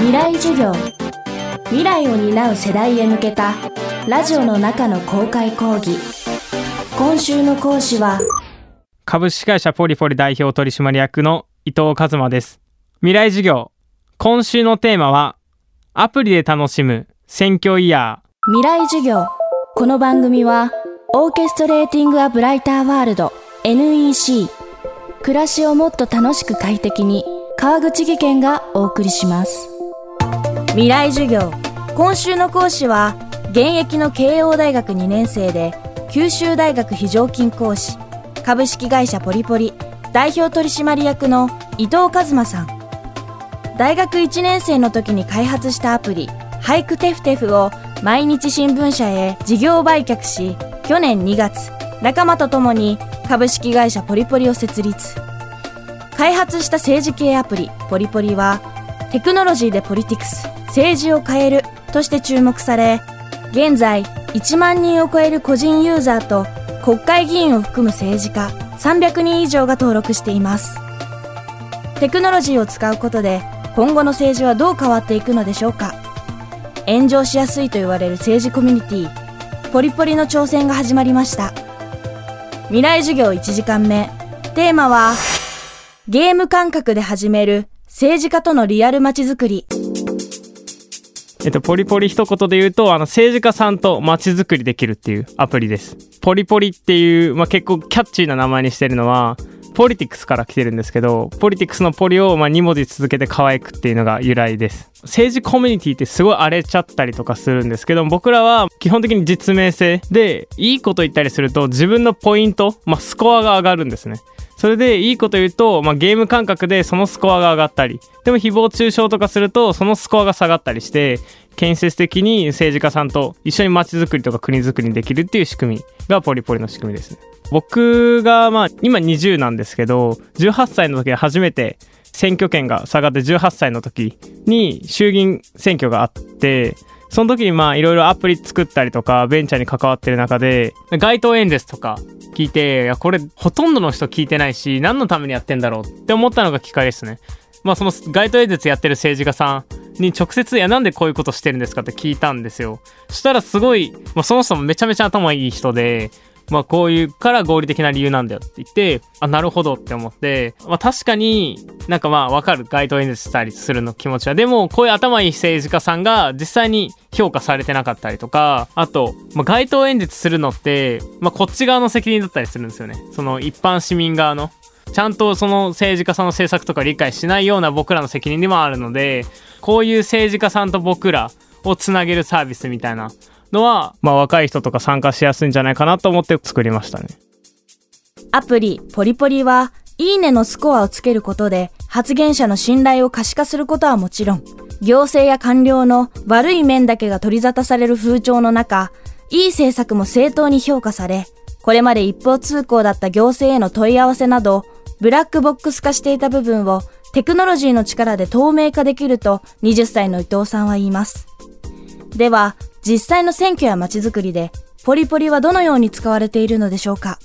未来授業。未来を担う世代へ向けたラジオの中の公開講義。今週の講師は株式会社ポリポリ代表取締役の伊藤和馬です。未来授業。今週のテーマはアプリで楽しむ選挙イヤー。未来授業。この番組はオーケストレーティング・ア・ブライター・ワールド NEC 暮らしをもっと楽しく快適に川口義賢がお送りします未来授業。今週の講師は現役の慶応大学2年生で九州大学非常勤講師株式会社ポリポリ代表取締役の伊藤和馬さん。大学1年生の時に開発したアプリ俳句テフテフを毎日新聞社へ事業売却し去年2月仲間と共に株式会社ポリポリを設立。開発した政治系アプリポリポリはテクノロジーでポリティクス。政治を変えるとして注目され現在1万人を超える個人ユーザーと国会議員を含む政治家300人以上が登録しています。テクノロジーを使うことで今後の政治はどう変わっていくのでしょうか。炎上しやすいと言われる政治コミュニティポリポリの挑戦が始まりました。未来授業1時間目。テーマはゲーム感覚で始める政治家とのリアル街づくり。えっと、ポリポリ一言で言うと、あの、政治家さんと街づくりできるっていうアプリです。ポリポリっていう、まあ、結構キャッチーな名前にしてるのは、ポリティクスから来てるんですけど、ポリティクスのポリをま2文字続けて可愛くっていうのが由来です。政治コミュニティってすごい荒れちゃったりとかするんですけど、僕らは基本的に実名制で、いいこと言ったりすると自分のポイント、まあ、スコアが上がるんですね。それでいいこと言うと、まあ、ゲーム感覚でそのスコアが上がったり、でも誹謗中傷とかするとそのスコアが下がったりして、建設的に政治家さんと一緒に街づくりとか国づくりにできるっていう仕組みがポリポリの仕組みですね。僕がまあ今20なんですけど、18歳の時初めて選挙権が下がって18歳の時に衆議院選挙があって、その時にまあいろいろアプリ作ったりとかベンチャーに関わってる中で街頭演説とか聞いていやこれほとんどの人聞いてないし何のためにやってんだろうって思ったのがきっかけですね。まあその街頭演説やってる政治家さんに直接いやなんでこういうことしてるんですかって聞いたんですよ。そしたらすごい、まあ、その人もめちゃめちゃ頭いい人でまあこういうから合理的な理由なんだよって言って、あ、なるほどって思って、まあ確かになんかまあわかる街頭演説したりするの気持ちは。でもこういう頭いい政治家さんが実際に評価されてなかったりとか、あと、まあ、街頭演説するのって、まあこっち側の責任だったりするんですよね。その一般市民側の。ちゃんとその政治家さんの政策とか理解しないような僕らの責任でもあるので、こういう政治家さんと僕らをつなげるサービスみたいなのは、まあ、若い人とか参加しやすいんじゃないかなと思って作りましたね。アプリポリポリは、いいねのスコアをつけることで発言者の信頼を可視化することはもちろん、行政や官僚の悪い面だけが取り沙汰される風潮の中、いい政策も正当に評価され、これまで一方通行だった行政への問い合わせなど、ブラックボックス化していた部分をテクノロジーの力で透明化できると20歳の伊藤さんは言います。では、実際の選挙や街づくりで、ポリポリはどのように使われているのでしょうか？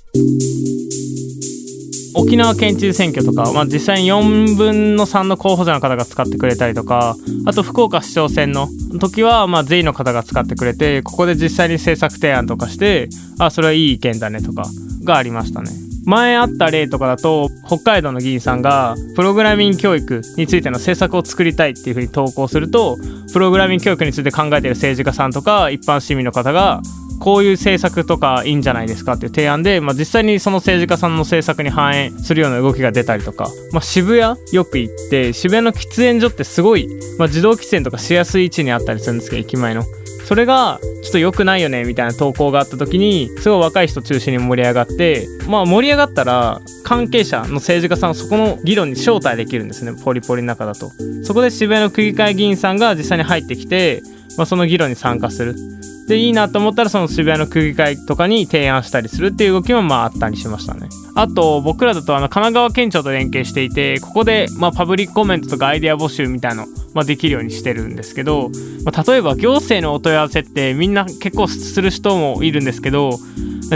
沖縄県知事選挙とか、まあ、実際に4分の3の候補者の方が使ってくれたりとかあと福岡市長選の時はまあ全員の方が使ってくれてここで実際に政策提案とかしてあそれはいい意見だねとかがありましたね。前あった例とかだと北海道の議員さんがプログラミング教育についての政策を作りたいっていうふうに投稿するとプログラミング教育について考えてる政治家さんとか一般市民の方がこういう政策とかいいんじゃないですかっていう提案で、まあ、実際にその政治家さんの政策に反映するような動きが出たりとか、まあ、渋谷よく行って渋谷の喫煙所ってすごい、まあ、自動喫煙とかしやすい位置にあったりするんですけど駅前の。それがちょっと良くないよねみたいな投稿があった時にすごい若い人中心に盛り上がってまあ盛り上がったら関係者の政治家さんをそこの議論に招待できるんですねポリポリの中だと。そこで渋谷の区議会議員さんが実際に入ってきて、まあ、その議論に参加する。でいいなと思ったらその渋谷の区議会とかに提案したりするっていう動きもまああったりしましたね。あと僕らだとあの神奈川県庁と連携していてここでまあパブリックコメントとかアイデア募集みたいのまあ、できるようにしてるんですけど、まあ、例えば行政のお問い合わせってみんな結構する人もいるんですけど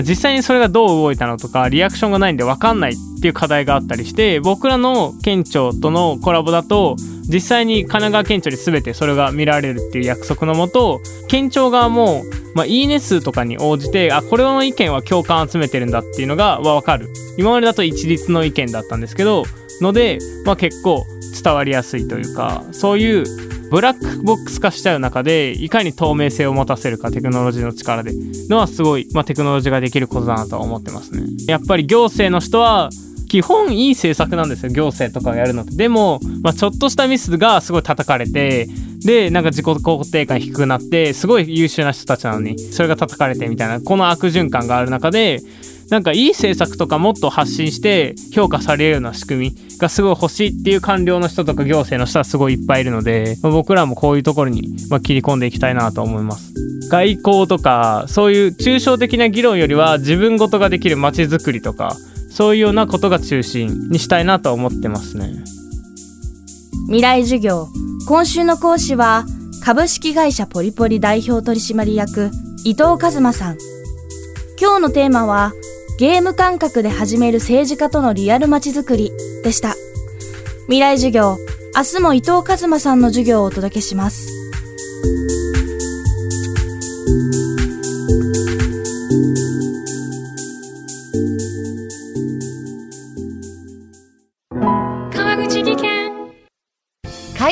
実際にそれがどう動いたのとかリアクションがないんで分かんないっていう課題があったりして僕らの県庁とのコラボだと実際に神奈川県庁に全てそれが見られるっていう約束のもと県庁側も、まあ、いいね数とかに応じてあこれの意見は共感を集めてるんだっていうのが分かる。今までだと一律の意見だったんですけどので、まあ、結構伝わりやすいというかそういうブラックボックス化しちゃう中でいかに透明性を持たせるかテクノロジーの力でのはすごい、まあ、テクノロジーができることだなとは思ってますね。やっぱり行政の人は基本いい政策なんですよ行政とかがやるのってでも、まあ、ちょっとしたミスがすごい叩かれてでなんか自己肯定感低くなってすごい優秀な人たちなのにそれが叩かれてみたいなこの悪循環がある中でなんかいい政策とかもっと発信して評価されるような仕組みがすごい欲しいっていう官僚の人とか行政の人はすごいいっぱいいるので、まあ、僕らもこういうところに、ま切り込んでいきたいなと思います。外交とかそういう抽象的な議論よりは自分ごとができる街づくりとかそういうようなことが中心にしたいなと思ってますね。未来授業今週の講師は株式会社ポリポリ代表取締役伊藤和馬さん今日のテーマはゲーム感覚で始める政治家とのリアル街づくりでした。未来授業、明日も伊藤和馬さんの授業をお届けします。